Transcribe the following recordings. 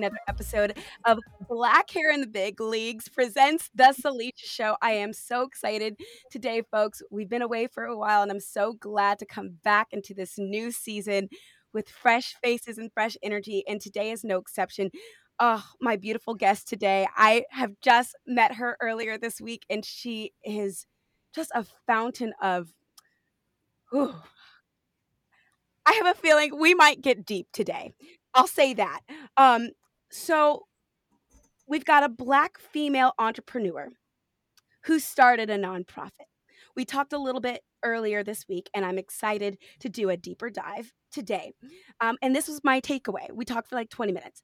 Another episode of Black Hair in the Big Leagues presents The Salisha Show. I am so excited today, folks. We've been away for a while and I'm so glad to come back into this new season with fresh faces and fresh energy. And today is no exception. Oh, my beautiful guest today. I have just met her earlier this week and she is just a fountain of. Whew, I have a feeling we might get deep today. I'll say that. Um, so we've got a black female entrepreneur who started a nonprofit. We talked a little bit earlier this week, and I'm excited to do a deeper dive today. Um, and this was my takeaway. We talked for like 20 minutes.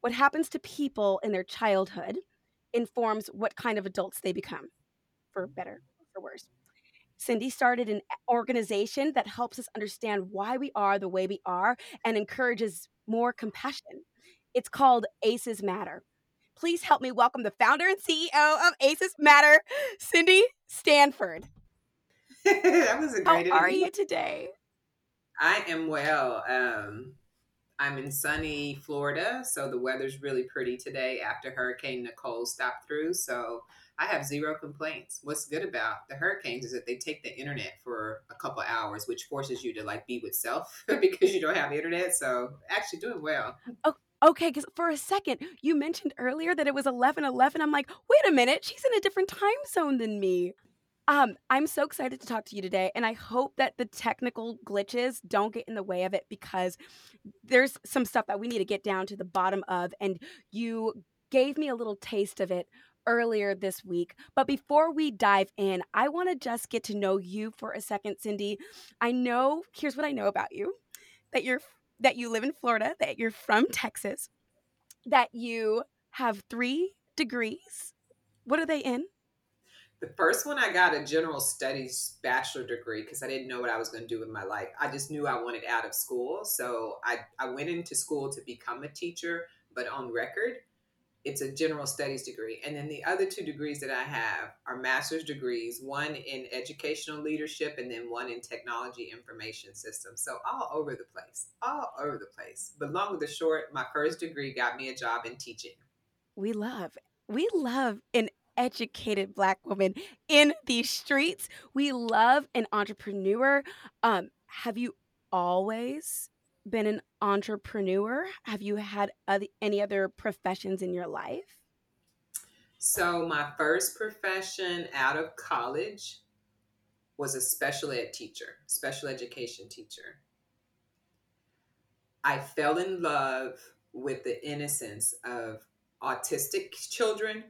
What happens to people in their childhood informs what kind of adults they become, for better or for worse. Cindy started an organization that helps us understand why we are the way we are and encourages more compassion. It's called Aces Matter. Please help me welcome the founder and CEO of Aces Matter, Cindy Stanford. that was a great How great are you today? I am well. Um, I'm in sunny Florida, so the weather's really pretty today after Hurricane Nicole stopped through. So I have zero complaints. What's good about the hurricanes is that they take the internet for a couple hours, which forces you to like be with self because you don't have internet. So actually doing well. Okay, because for a second, you mentioned earlier that it was 11 11. I'm like, wait a minute, she's in a different time zone than me. Um, I'm so excited to talk to you today, and I hope that the technical glitches don't get in the way of it because there's some stuff that we need to get down to the bottom of, and you gave me a little taste of it earlier this week. But before we dive in, I want to just get to know you for a second, Cindy. I know, here's what I know about you that you're that you live in Florida, that you're from Texas, that you have three degrees. What are they in? The first one, I got a general studies bachelor degree because I didn't know what I was going to do with my life. I just knew I wanted out of school. So I, I went into school to become a teacher, but on record, it's a general studies degree. And then the other two degrees that I have are master's degrees one in educational leadership and then one in technology information systems. So all over the place, all over the place. But long with the short, my first degree got me a job in teaching. We love, we love an educated black woman in these streets. We love an entrepreneur. Um, have you always been an entrepreneur? Have you had any other professions in your life? So, my first profession out of college was a special ed teacher, special education teacher. I fell in love with the innocence of autistic children,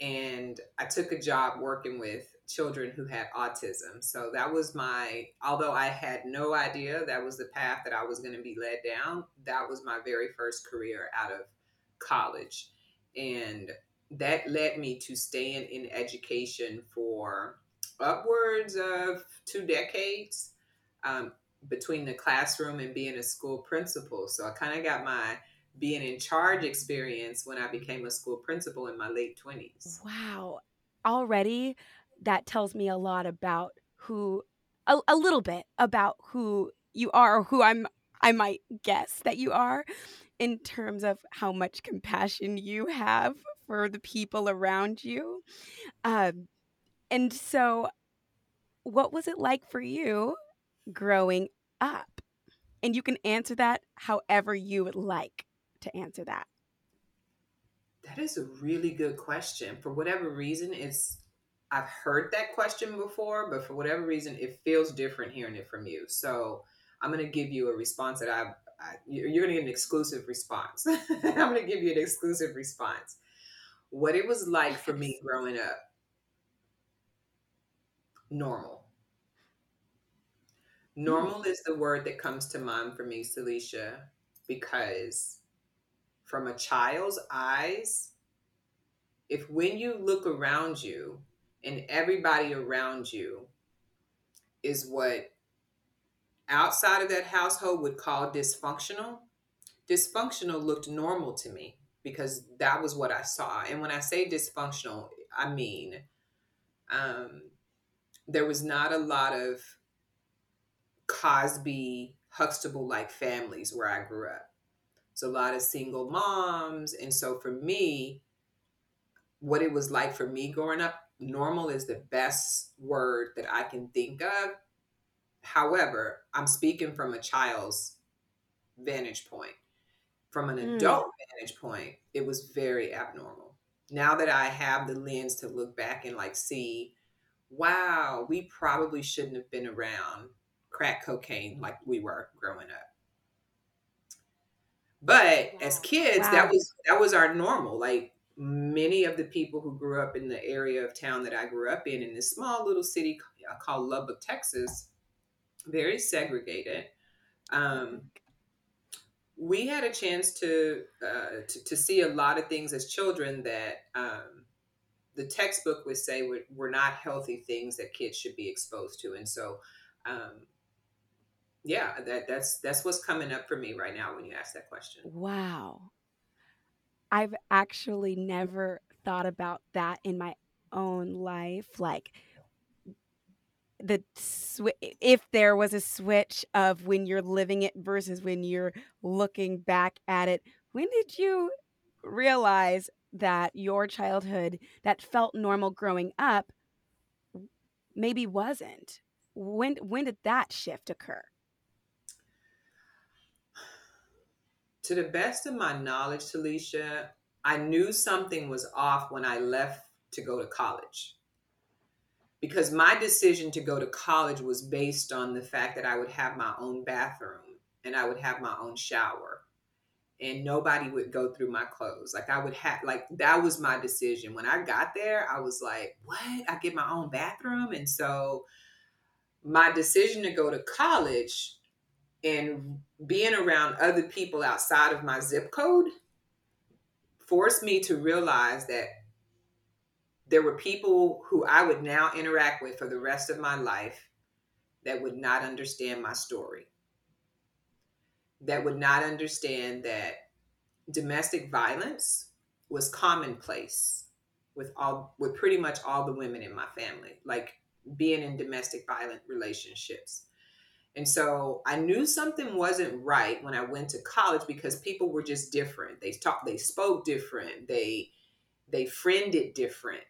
and I took a job working with children who had autism. So, that was my, although I had no idea that was the path that I was going to be led down, that was my very first career out of college. And that led me to staying in education for upwards of two decades um, between the classroom and being a school principal. So I kind of got my being in charge experience when I became a school principal in my late 20s. Wow. already that tells me a lot about who a, a little bit about who you are or who I'm I might guess that you are in terms of how much compassion you have for the people around you. Um, and so, what was it like for you growing up? And you can answer that however you would like to answer that. That is a really good question. For whatever reason, it's I've heard that question before, but for whatever reason, it feels different hearing it from you. So I'm going to give you a response that I've, I, you're going to get an exclusive response. I'm going to give you an exclusive response. What it was like for me growing up, normal. Hmm. Normal is the word that comes to mind for me, Celicia, because from a child's eyes, if when you look around you and everybody around you is what outside of that household would call dysfunctional, dysfunctional looked normal to me because that was what I saw. And when I say dysfunctional, I mean um, there was not a lot of Cosby, Huxtable like families where I grew up. It's a lot of single moms. And so for me, what it was like for me growing up, normal is the best word that I can think of. However, I'm speaking from a child's vantage point. From an mm. adult vantage point, it was very abnormal. Now that I have the lens to look back and like see, wow, we probably shouldn't have been around crack cocaine like we were growing up. But as kids, wow. that was that was our normal. Like many of the people who grew up in the area of town that I grew up in, in this small little city called Lubbock, Texas, very segregated. Um, we had a chance to, uh, to, to see a lot of things as children that um, the textbook would say were, were, not healthy things that kids should be exposed to, and so. Um, yeah, that that's that's what's coming up for me right now when you ask that question. Wow. I've actually never thought about that in my own life. Like the sw- if there was a switch of when you're living it versus when you're looking back at it, when did you realize that your childhood that felt normal growing up maybe wasn't? When when did that shift occur? To the best of my knowledge, Talisha, I knew something was off when I left to go to college. Because my decision to go to college was based on the fact that I would have my own bathroom and I would have my own shower and nobody would go through my clothes. Like I would have like that was my decision. When I got there, I was like, "What? I get my own bathroom?" And so my decision to go to college and being around other people outside of my zip code forced me to realize that there were people who I would now interact with for the rest of my life that would not understand my story, that would not understand that domestic violence was commonplace with all with pretty much all the women in my family like being in domestic violent relationships and so I knew something wasn't right when I went to college because people were just different. They talked, they spoke different. They they friended different.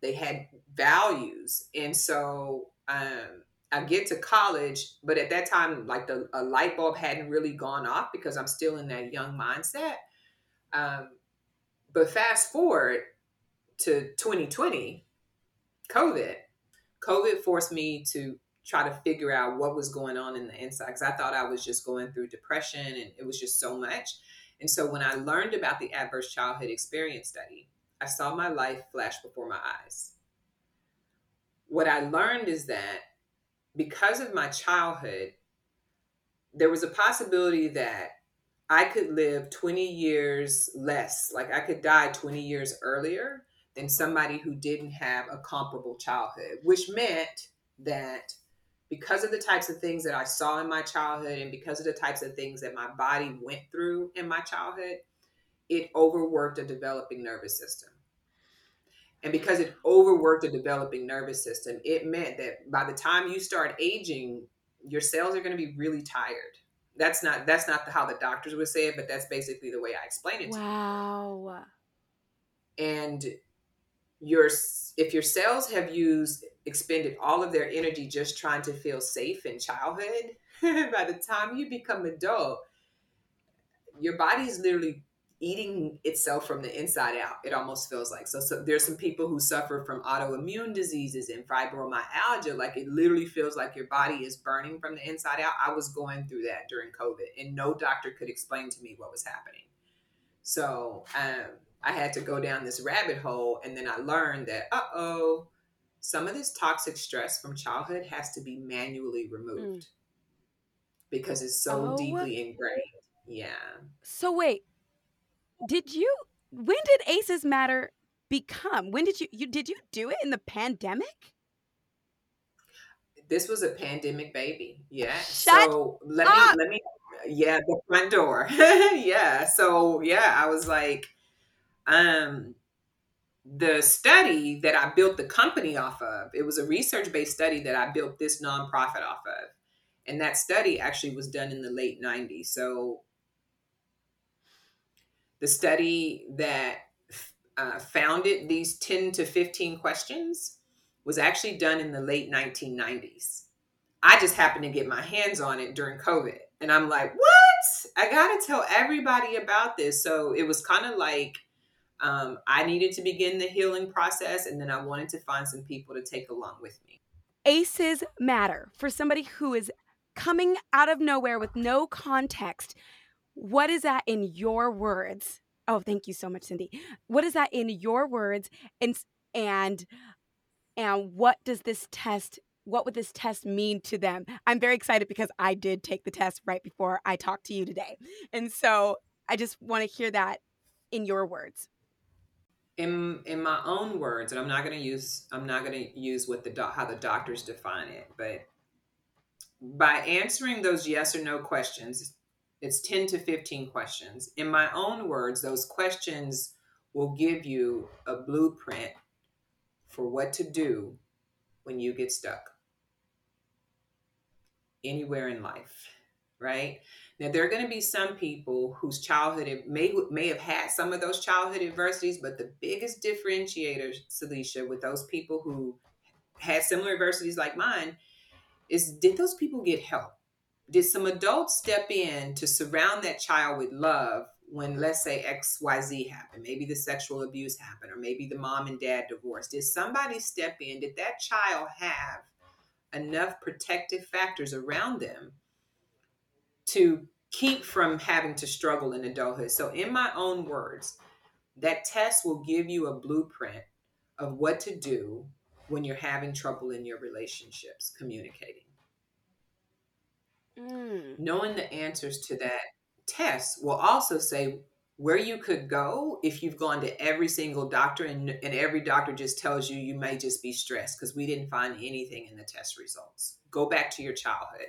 They had values. And so um, I get to college, but at that time, like the a light bulb hadn't really gone off because I'm still in that young mindset. Um, but fast forward to 2020, COVID. COVID forced me to try to figure out what was going on in the inside because I thought I was just going through depression and it was just so much. And so when I learned about the adverse childhood experience study, I saw my life flash before my eyes. What I learned is that because of my childhood, there was a possibility that I could live 20 years less, like I could die 20 years earlier than somebody who didn't have a comparable childhood, which meant that because of the types of things that I saw in my childhood and because of the types of things that my body went through in my childhood, it overworked a developing nervous system. And because it overworked a developing nervous system, it meant that by the time you start aging, your cells are going to be really tired. That's not that's not how the doctors would say it, but that's basically the way I explain it. Wow. And your if your cells have used expended all of their energy just trying to feel safe in childhood, by the time you become adult, your body is literally eating itself from the inside out. It almost feels like so. So there's some people who suffer from autoimmune diseases and fibromyalgia. Like it literally feels like your body is burning from the inside out. I was going through that during COVID, and no doctor could explain to me what was happening. So um, I had to go down this rabbit hole, and then I learned that uh oh, some of this toxic stress from childhood has to be manually removed mm. because it's so oh. deeply ingrained. Yeah. So wait, did you? When did Aces Matter become? When did you? You did you do it in the pandemic? This was a pandemic baby. Yeah. Shut so let up. me let me. Yeah, the front door. yeah. So yeah, I was like, um, the study that I built the company off of. It was a research based study that I built this nonprofit off of. And that study actually was done in the late 90s. So the study that uh, founded these 10 to 15 questions was actually done in the late 1990s. I just happened to get my hands on it during COVID. And I'm like, what? I got to tell everybody about this. So it was kind of like um, I needed to begin the healing process. And then I wanted to find some people to take along with me. ACEs matter for somebody who is coming out of nowhere with no context. What is that in your words? Oh, thank you so much, Cindy. What is that in your words? And and and what does this test what would this test mean to them? I'm very excited because I did take the test right before I talked to you today. And so I just want to hear that in your words. In in my own words, and I'm not going to use I'm not going to use what the how the doctors define it, but by answering those yes or no questions, it's 10 to 15 questions. In my own words, those questions will give you a blueprint for what to do when you get stuck anywhere in life, right? Now there are going to be some people whose childhood may may have had some of those childhood adversities, but the biggest differentiator, Celicia, with those people who had similar adversities like mine, is did those people get help? did some adults step in to surround that child with love when let's say xyz happened maybe the sexual abuse happened or maybe the mom and dad divorced did somebody step in did that child have enough protective factors around them to keep from having to struggle in adulthood so in my own words that test will give you a blueprint of what to do when you're having trouble in your relationships communicating Mm. Knowing the answers to that test will also say where you could go if you've gone to every single doctor and, and every doctor just tells you you may just be stressed because we didn't find anything in the test results. Go back to your childhood.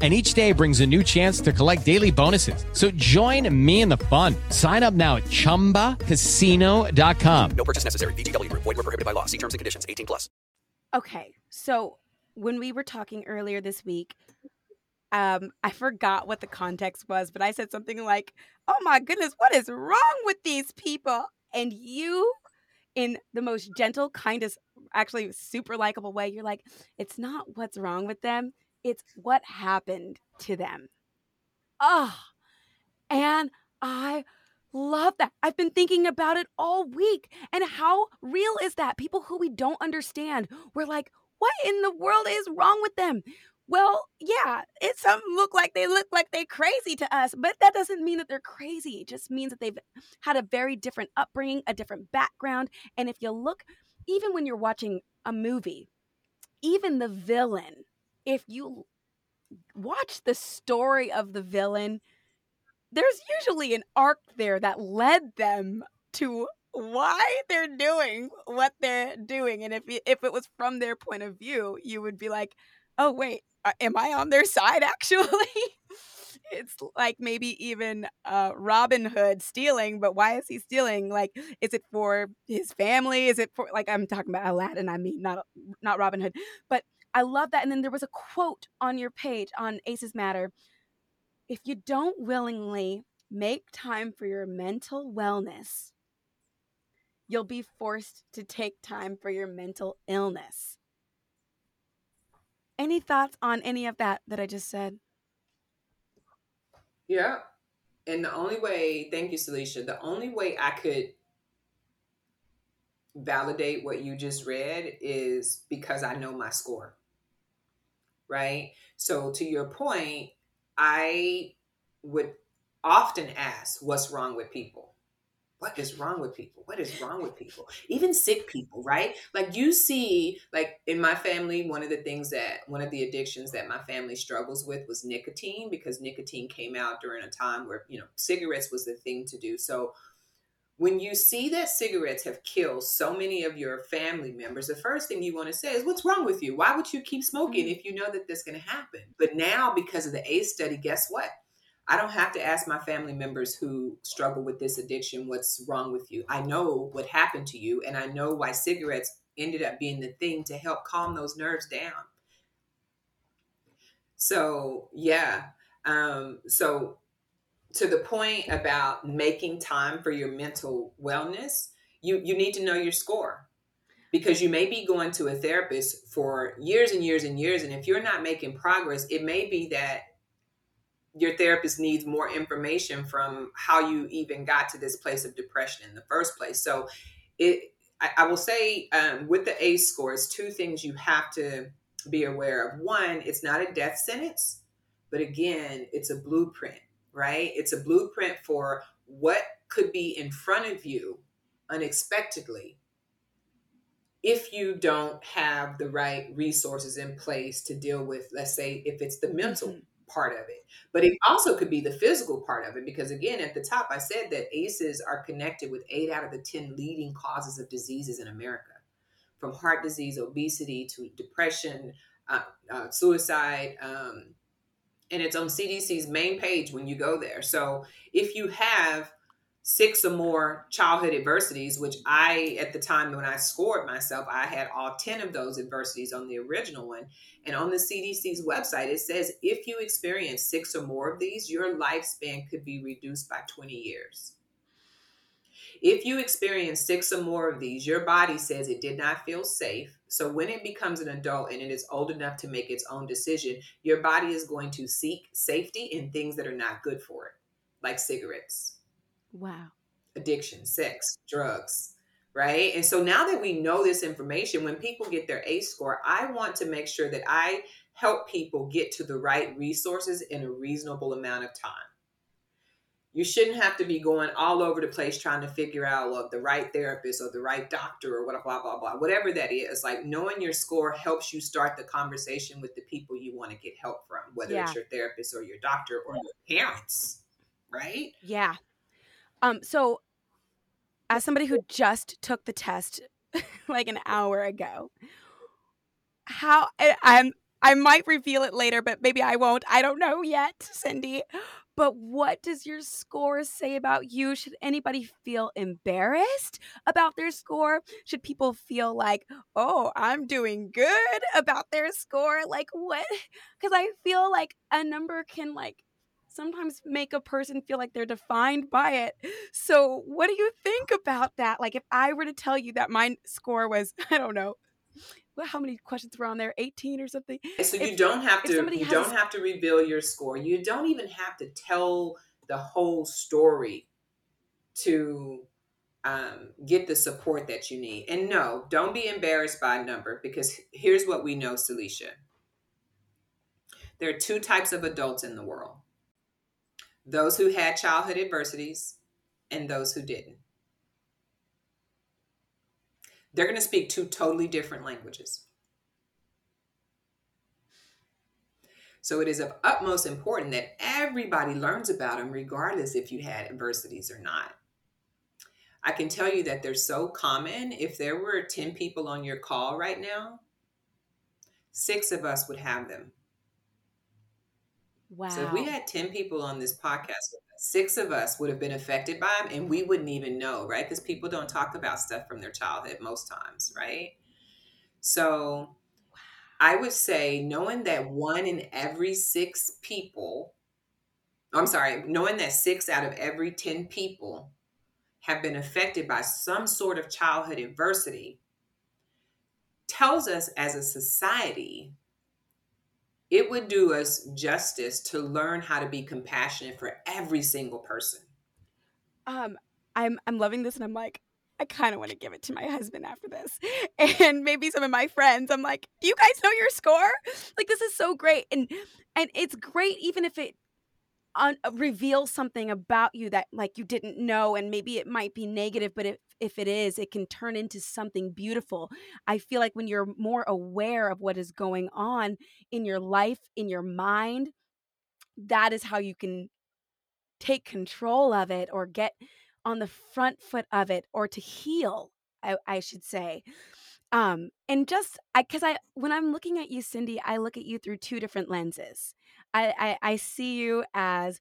and each day brings a new chance to collect daily bonuses. So join me in the fun. Sign up now at ChumbaCasino.com. No purchase necessary. VGW. Void were prohibited by law. See terms and conditions. 18 plus. Okay, so when we were talking earlier this week, um, I forgot what the context was, but I said something like, "Oh my goodness, what is wrong with these people?" And you in the most gentle, kindest, actually super likable way. You're like, it's not what's wrong with them, it's what happened to them. Oh, and I love that. I've been thinking about it all week. And how real is that? People who we don't understand, we're like, what in the world is wrong with them? Well, yeah, it some look like they look like they're crazy to us, but that doesn't mean that they're crazy. It just means that they've had a very different upbringing, a different background. And if you look, even when you're watching a movie, even the villain, if you watch the story of the villain, there's usually an arc there that led them to why they're doing what they're doing. And if if it was from their point of view you would be like oh wait am i on their side actually? It's like maybe even uh, robin hood stealing but why is he stealing? Like is it for his family? Is it for like i'm talking about aladdin i mean not not robin hood. But i love that and then there was a quote on your page on aces matter if you don't willingly make time for your mental wellness, you'll be forced to take time for your mental illness. Any thoughts on any of that that I just said? Yeah. And the only way, thank you, Celicia, the only way I could validate what you just read is because I know my score. Right? So, to your point, I would often ask, What's wrong with people? What is wrong with people? What is wrong with people? Even sick people, right? Like you see, like in my family, one of the things that one of the addictions that my family struggles with was nicotine because nicotine came out during a time where, you know, cigarettes was the thing to do. So when you see that cigarettes have killed so many of your family members, the first thing you want to say is, What's wrong with you? Why would you keep smoking mm-hmm. if you know that this is going to happen? But now, because of the ACE study, guess what? I don't have to ask my family members who struggle with this addiction, What's wrong with you? I know what happened to you, and I know why cigarettes ended up being the thing to help calm those nerves down. So, yeah. Um, so to the point about making time for your mental wellness, you you need to know your score. Because you may be going to a therapist for years and years and years and if you're not making progress, it may be that your therapist needs more information from how you even got to this place of depression in the first place. So it I, I will say um, with the ACE scores, two things you have to be aware of. One, it's not a death sentence, but again, it's a blueprint right? It's a blueprint for what could be in front of you unexpectedly if you don't have the right resources in place to deal with, let's say, if it's the mental mm-hmm. part of it. But it also could be the physical part of it, because again, at the top, I said that ACEs are connected with eight out of the 10 leading causes of diseases in America, from heart disease, obesity to depression, uh, uh, suicide, um, and it's on CDC's main page when you go there. So if you have six or more childhood adversities, which I, at the time when I scored myself, I had all 10 of those adversities on the original one. And on the CDC's website, it says if you experience six or more of these, your lifespan could be reduced by 20 years. If you experience six or more of these, your body says it did not feel safe. So when it becomes an adult and it is old enough to make its own decision, your body is going to seek safety in things that are not good for it, like cigarettes. Wow. Addiction, sex, drugs, right? And so now that we know this information, when people get their ACE score, I want to make sure that I help people get to the right resources in a reasonable amount of time you shouldn't have to be going all over the place trying to figure out well, the right therapist or the right doctor or what blah blah blah whatever that is like knowing your score helps you start the conversation with the people you want to get help from whether yeah. it's your therapist or your doctor or your parents right yeah um so as somebody who just took the test like an hour ago how I, i'm I might reveal it later, but maybe I won't. I don't know yet, Cindy. But what does your score say about you? Should anybody feel embarrassed about their score? Should people feel like, oh, I'm doing good about their score? Like, what? Because I feel like a number can, like, sometimes make a person feel like they're defined by it. So, what do you think about that? Like, if I were to tell you that my score was, I don't know, well, how many questions were on there? 18 or something? So you If- don't have to you has- don't have to reveal your score. You don't even have to tell the whole story to um, get the support that you need. And no, don't be embarrassed by a number because here's what we know, Celicia. There are two types of adults in the world those who had childhood adversities and those who didn't. They're going to speak two totally different languages. So it is of utmost importance that everybody learns about them, regardless if you had adversities or not. I can tell you that they're so common. If there were 10 people on your call right now, six of us would have them. Wow. So if we had 10 people on this podcast, six of us would have been affected by them and we wouldn't even know, right? Because people don't talk about stuff from their childhood most times, right? So I would say knowing that one in every six people, I'm sorry, knowing that six out of every 10 people have been affected by some sort of childhood adversity tells us as a society it would do us justice to learn how to be compassionate for every single person. um i'm i'm loving this and i'm like i kind of want to give it to my husband after this. And maybe some of my friends i'm like do you guys know your score? Like this is so great. And and it's great even if it un- uh, reveals something about you that like you didn't know and maybe it might be negative but if if it is it can turn into something beautiful. I feel like when you're more aware of what is going on in your life in your mind that is how you can take control of it or get on the front foot of it or to heal i, I should say um and just i because i when i'm looking at you cindy i look at you through two different lenses. I, I i see you as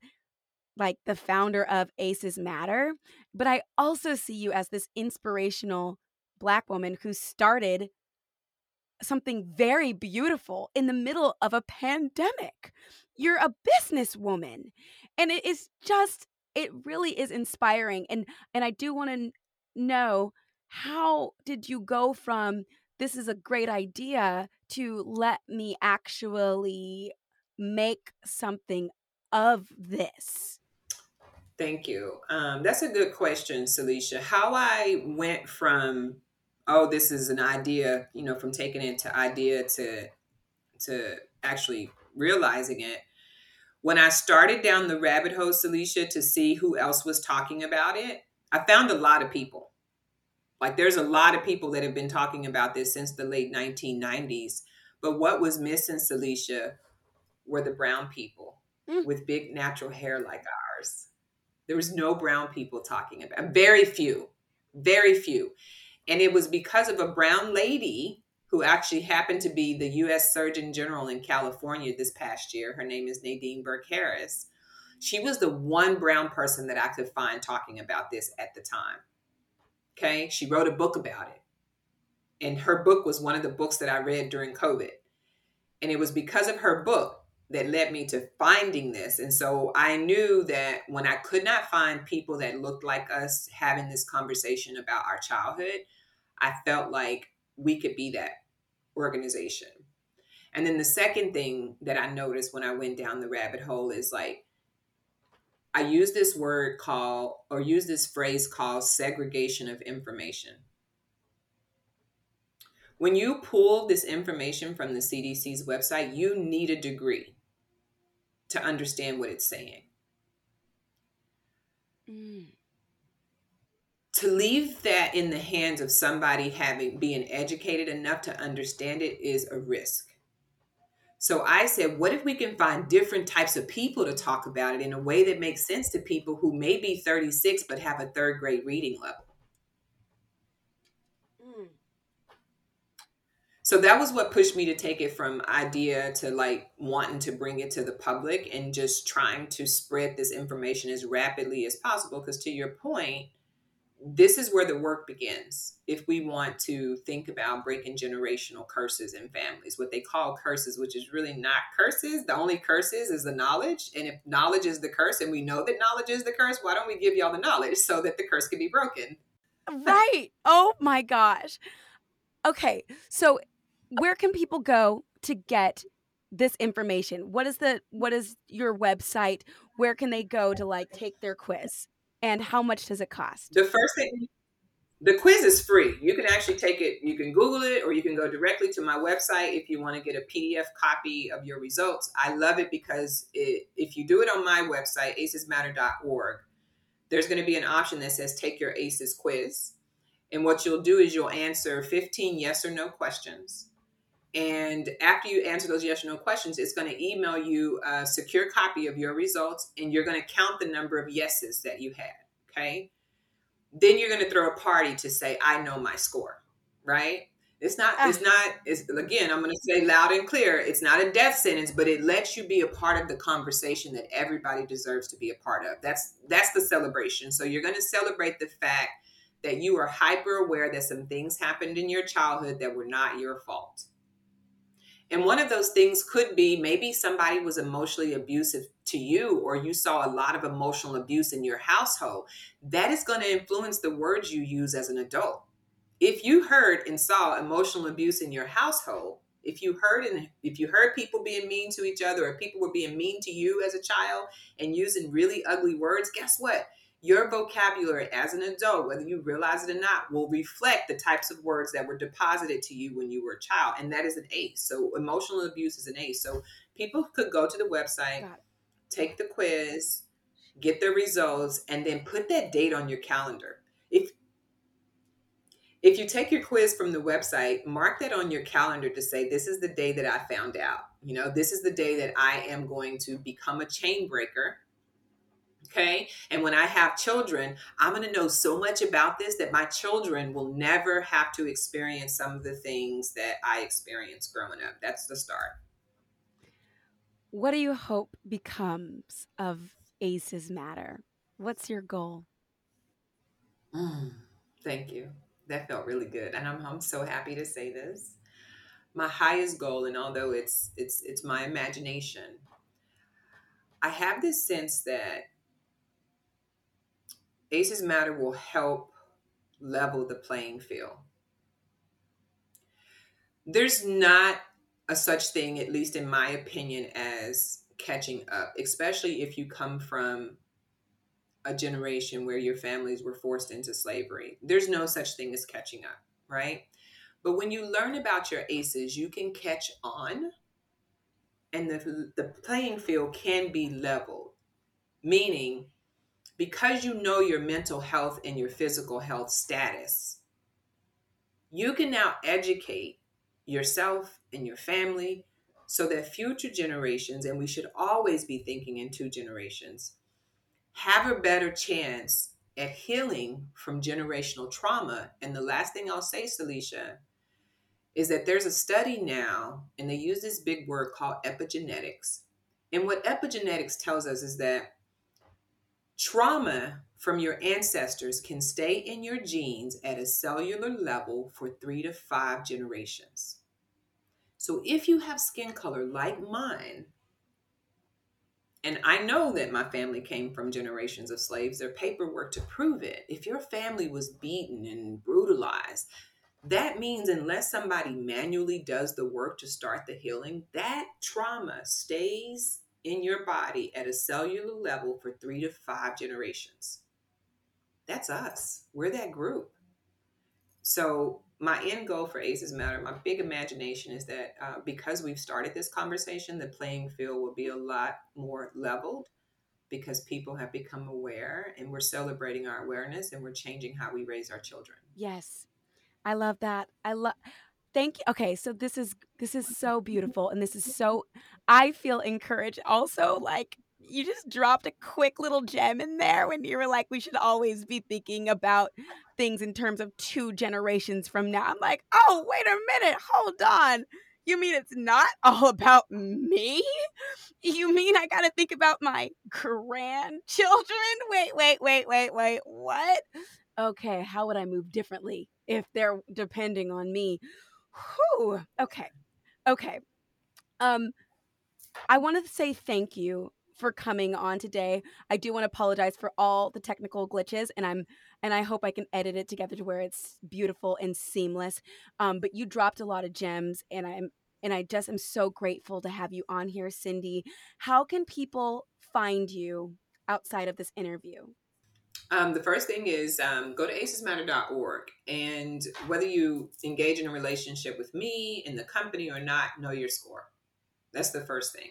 like the founder of aces matter but i also see you as this inspirational black woman who started something very beautiful in the middle of a pandemic. You're a businesswoman and it is just it really is inspiring and and i do want to know how did you go from this is a great idea to let me actually make something of this Thank you. Um, that's a good question, Celicia. How I went from, oh, this is an idea, you know, from taking it to idea to to actually realizing it. When I started down the rabbit hole, Celicia, to see who else was talking about it, I found a lot of people. Like there's a lot of people that have been talking about this since the late 1990s. But what was missing, Celicia, were the brown people Mm. with big natural hair like ours. There was no brown people talking about very few, very few. And it was because of a brown lady who actually happened to be the US Surgeon General in California this past year. Her name is Nadine Burke Harris. She was the one brown person that I could find talking about this at the time. Okay. She wrote a book about it. And her book was one of the books that I read during COVID. And it was because of her book that led me to finding this. And so I knew that when I could not find people that looked like us having this conversation about our childhood, I felt like we could be that organization. And then the second thing that I noticed when I went down the rabbit hole is like, I use this word called, or use this phrase called segregation of information. When you pull this information from the CDC's website, you need a degree to understand what it's saying. Mm. To leave that in the hands of somebody having being educated enough to understand it is a risk. So I said, what if we can find different types of people to talk about it in a way that makes sense to people who may be 36 but have a third grade reading level? Mm. So that was what pushed me to take it from idea to like wanting to bring it to the public and just trying to spread this information as rapidly as possible. Because to your point, this is where the work begins if we want to think about breaking generational curses in families what they call curses which is really not curses. The only curses is the knowledge and if knowledge is the curse and we know that knowledge is the curse why don't we give y'all the knowledge so that the curse can be broken? Right. Oh my gosh. Okay so where can people go to get this information? What is the what is your website? Where can they go to like take their quiz and how much does it cost? The first thing the quiz is free. You can actually take it you can google it or you can go directly to my website if you want to get a pdf copy of your results. I love it because it, if you do it on my website acesmatter.org there's going to be an option that says take your aces quiz. And what you'll do is you'll answer 15 yes or no questions and after you answer those yes or no questions, it's going to email you a secure copy of your results and you're going to count the number of yeses that you had. Okay. Then you're going to throw a party to say, I know my score, right? It's not, ah. it's not, it's again, I'm going to say loud and clear. It's not a death sentence, but it lets you be a part of the conversation that everybody deserves to be a part of. That's, that's the celebration. So you're going to celebrate the fact that you are hyper aware that some things happened in your childhood that were not your fault and one of those things could be maybe somebody was emotionally abusive to you, or you saw a lot of emotional abuse in your household. That is going to influence the words you use as an adult. If you heard and saw emotional abuse in your household, if you heard and if you heard people being mean to each other or people were being mean to you as a child and using really ugly words, guess what? Your vocabulary as an adult, whether you realize it or not, will reflect the types of words that were deposited to you when you were a child. And that is an ACE. So emotional abuse is an ACE. So people could go to the website, take the quiz, get the results, and then put that date on your calendar. If if you take your quiz from the website, mark that on your calendar to say, this is the day that I found out. You know, this is the day that I am going to become a chain breaker Okay. And when I have children, I'm going to know so much about this that my children will never have to experience some of the things that I experienced growing up. That's the start. What do you hope becomes of ACEs Matter? What's your goal? Mm, thank you. That felt really good. And I'm, I'm so happy to say this. My highest goal, and although it's it's it's my imagination, I have this sense that ACEs Matter will help level the playing field. There's not a such thing, at least in my opinion, as catching up, especially if you come from a generation where your families were forced into slavery. There's no such thing as catching up, right? But when you learn about your ACEs, you can catch on and the, the playing field can be leveled, meaning because you know your mental health and your physical health status, you can now educate yourself and your family so that future generations, and we should always be thinking in two generations, have a better chance at healing from generational trauma. And the last thing I'll say, Salisha, is that there's a study now, and they use this big word called epigenetics. And what epigenetics tells us is that Trauma from your ancestors can stay in your genes at a cellular level for three to five generations. So if you have skin color like mine, and I know that my family came from generations of slaves, there's paperwork to prove it. If your family was beaten and brutalized, that means unless somebody manually does the work to start the healing, that trauma stays in your body at a cellular level for three to five generations. That's us. We're that group. So, my end goal for ACEs Matter, my big imagination is that uh, because we've started this conversation, the playing field will be a lot more leveled because people have become aware and we're celebrating our awareness and we're changing how we raise our children. Yes. I love that. I love thank you okay so this is this is so beautiful and this is so i feel encouraged. Also like you just dropped a quick little gem in there when you were like we should always be thinking about things in terms of two generations from now. I'm like oh wait a minute hold on. You mean it's not all about me? You mean i gotta think about my grandchildren? Wait wait wait wait wait what? Okay, how would I move differently if they're depending on me? Whew. Okay. Okay. Um, I want to say thank you for coming on today. I do want to apologize for all the technical glitches, and I'm and I hope I can edit it together to where it's beautiful and seamless. Um, but you dropped a lot of gems, and I'm and I just am so grateful to have you on here, Cindy. How can people find you outside of this interview? Um, the first thing is um, go to acesmatter.org. And whether you engage in a relationship with me, in the company, or not, know your score. That's the first thing.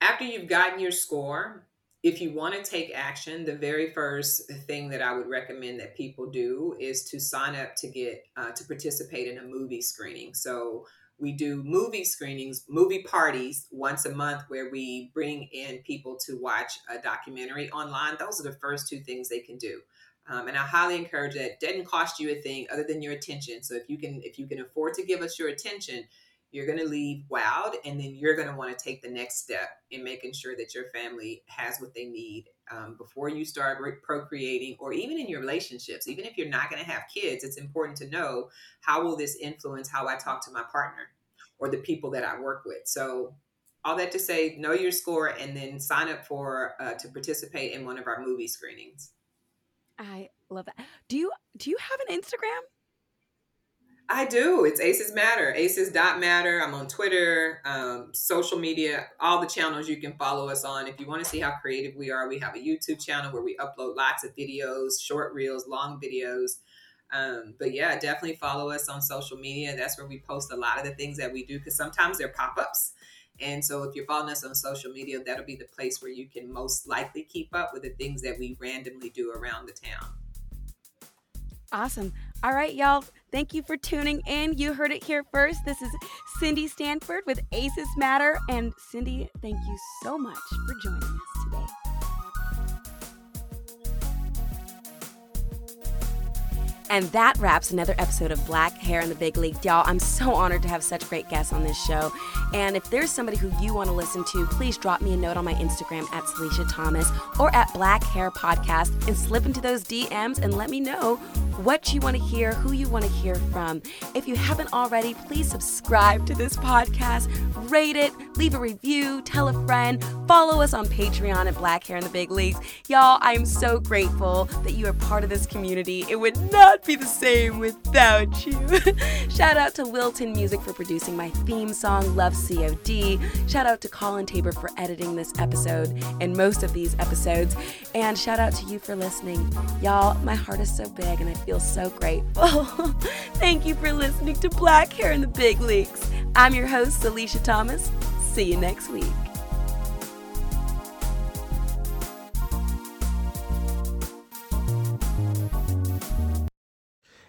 After you've gotten your score, if you want to take action, the very first thing that I would recommend that people do is to sign up to get uh, to participate in a movie screening. So we do movie screenings, movie parties once a month where we bring in people to watch a documentary online. Those are the first two things they can do. Um, and I highly encourage. It doesn't cost you a thing other than your attention. So if you can, if you can afford to give us your attention, you're going to leave wowed, and then you're going to want to take the next step in making sure that your family has what they need um, before you start re- procreating, or even in your relationships. Even if you're not going to have kids, it's important to know how will this influence how I talk to my partner or the people that I work with. So all that to say, know your score, and then sign up for uh, to participate in one of our movie screenings. I love that. Do you do you have an Instagram? I do. It's Aces Matter. Aces dot matter. I'm on Twitter, um, social media, all the channels you can follow us on. If you want to see how creative we are, we have a YouTube channel where we upload lots of videos, short reels, long videos. Um, but yeah, definitely follow us on social media. That's where we post a lot of the things that we do because sometimes they're pop ups. And so if you're following us on social media, that'll be the place where you can most likely keep up with the things that we randomly do around the town. Awesome. All right, y'all. Thank you for tuning in. You heard it here first. This is Cindy Stanford with Aces Matter. And Cindy, thank you so much for joining us And that wraps another episode of Black Hair in the Big League. Y'all, I'm so honored to have such great guests on this show. And if there's somebody who you want to listen to, please drop me a note on my Instagram at Celicia Thomas or at Black Hair Podcast and slip into those DMs and let me know what you want to hear, who you want to hear from. If you haven't already, please subscribe to this podcast, rate it, leave a review, tell a friend, follow us on Patreon at Black Hair in the Big Leagues. Y'all, I am so grateful that you are part of this community. It would not be the same without you. Shout out to Wilton Music for producing my theme song, Love COD. Shout out to Colin Tabor for editing this episode and most of these episodes. And shout out to you for listening. Y'all, my heart is so big and I feel so grateful. Thank you for listening to Black Hair in the Big Leagues. I'm your host, Celicia Thomas. See you next week.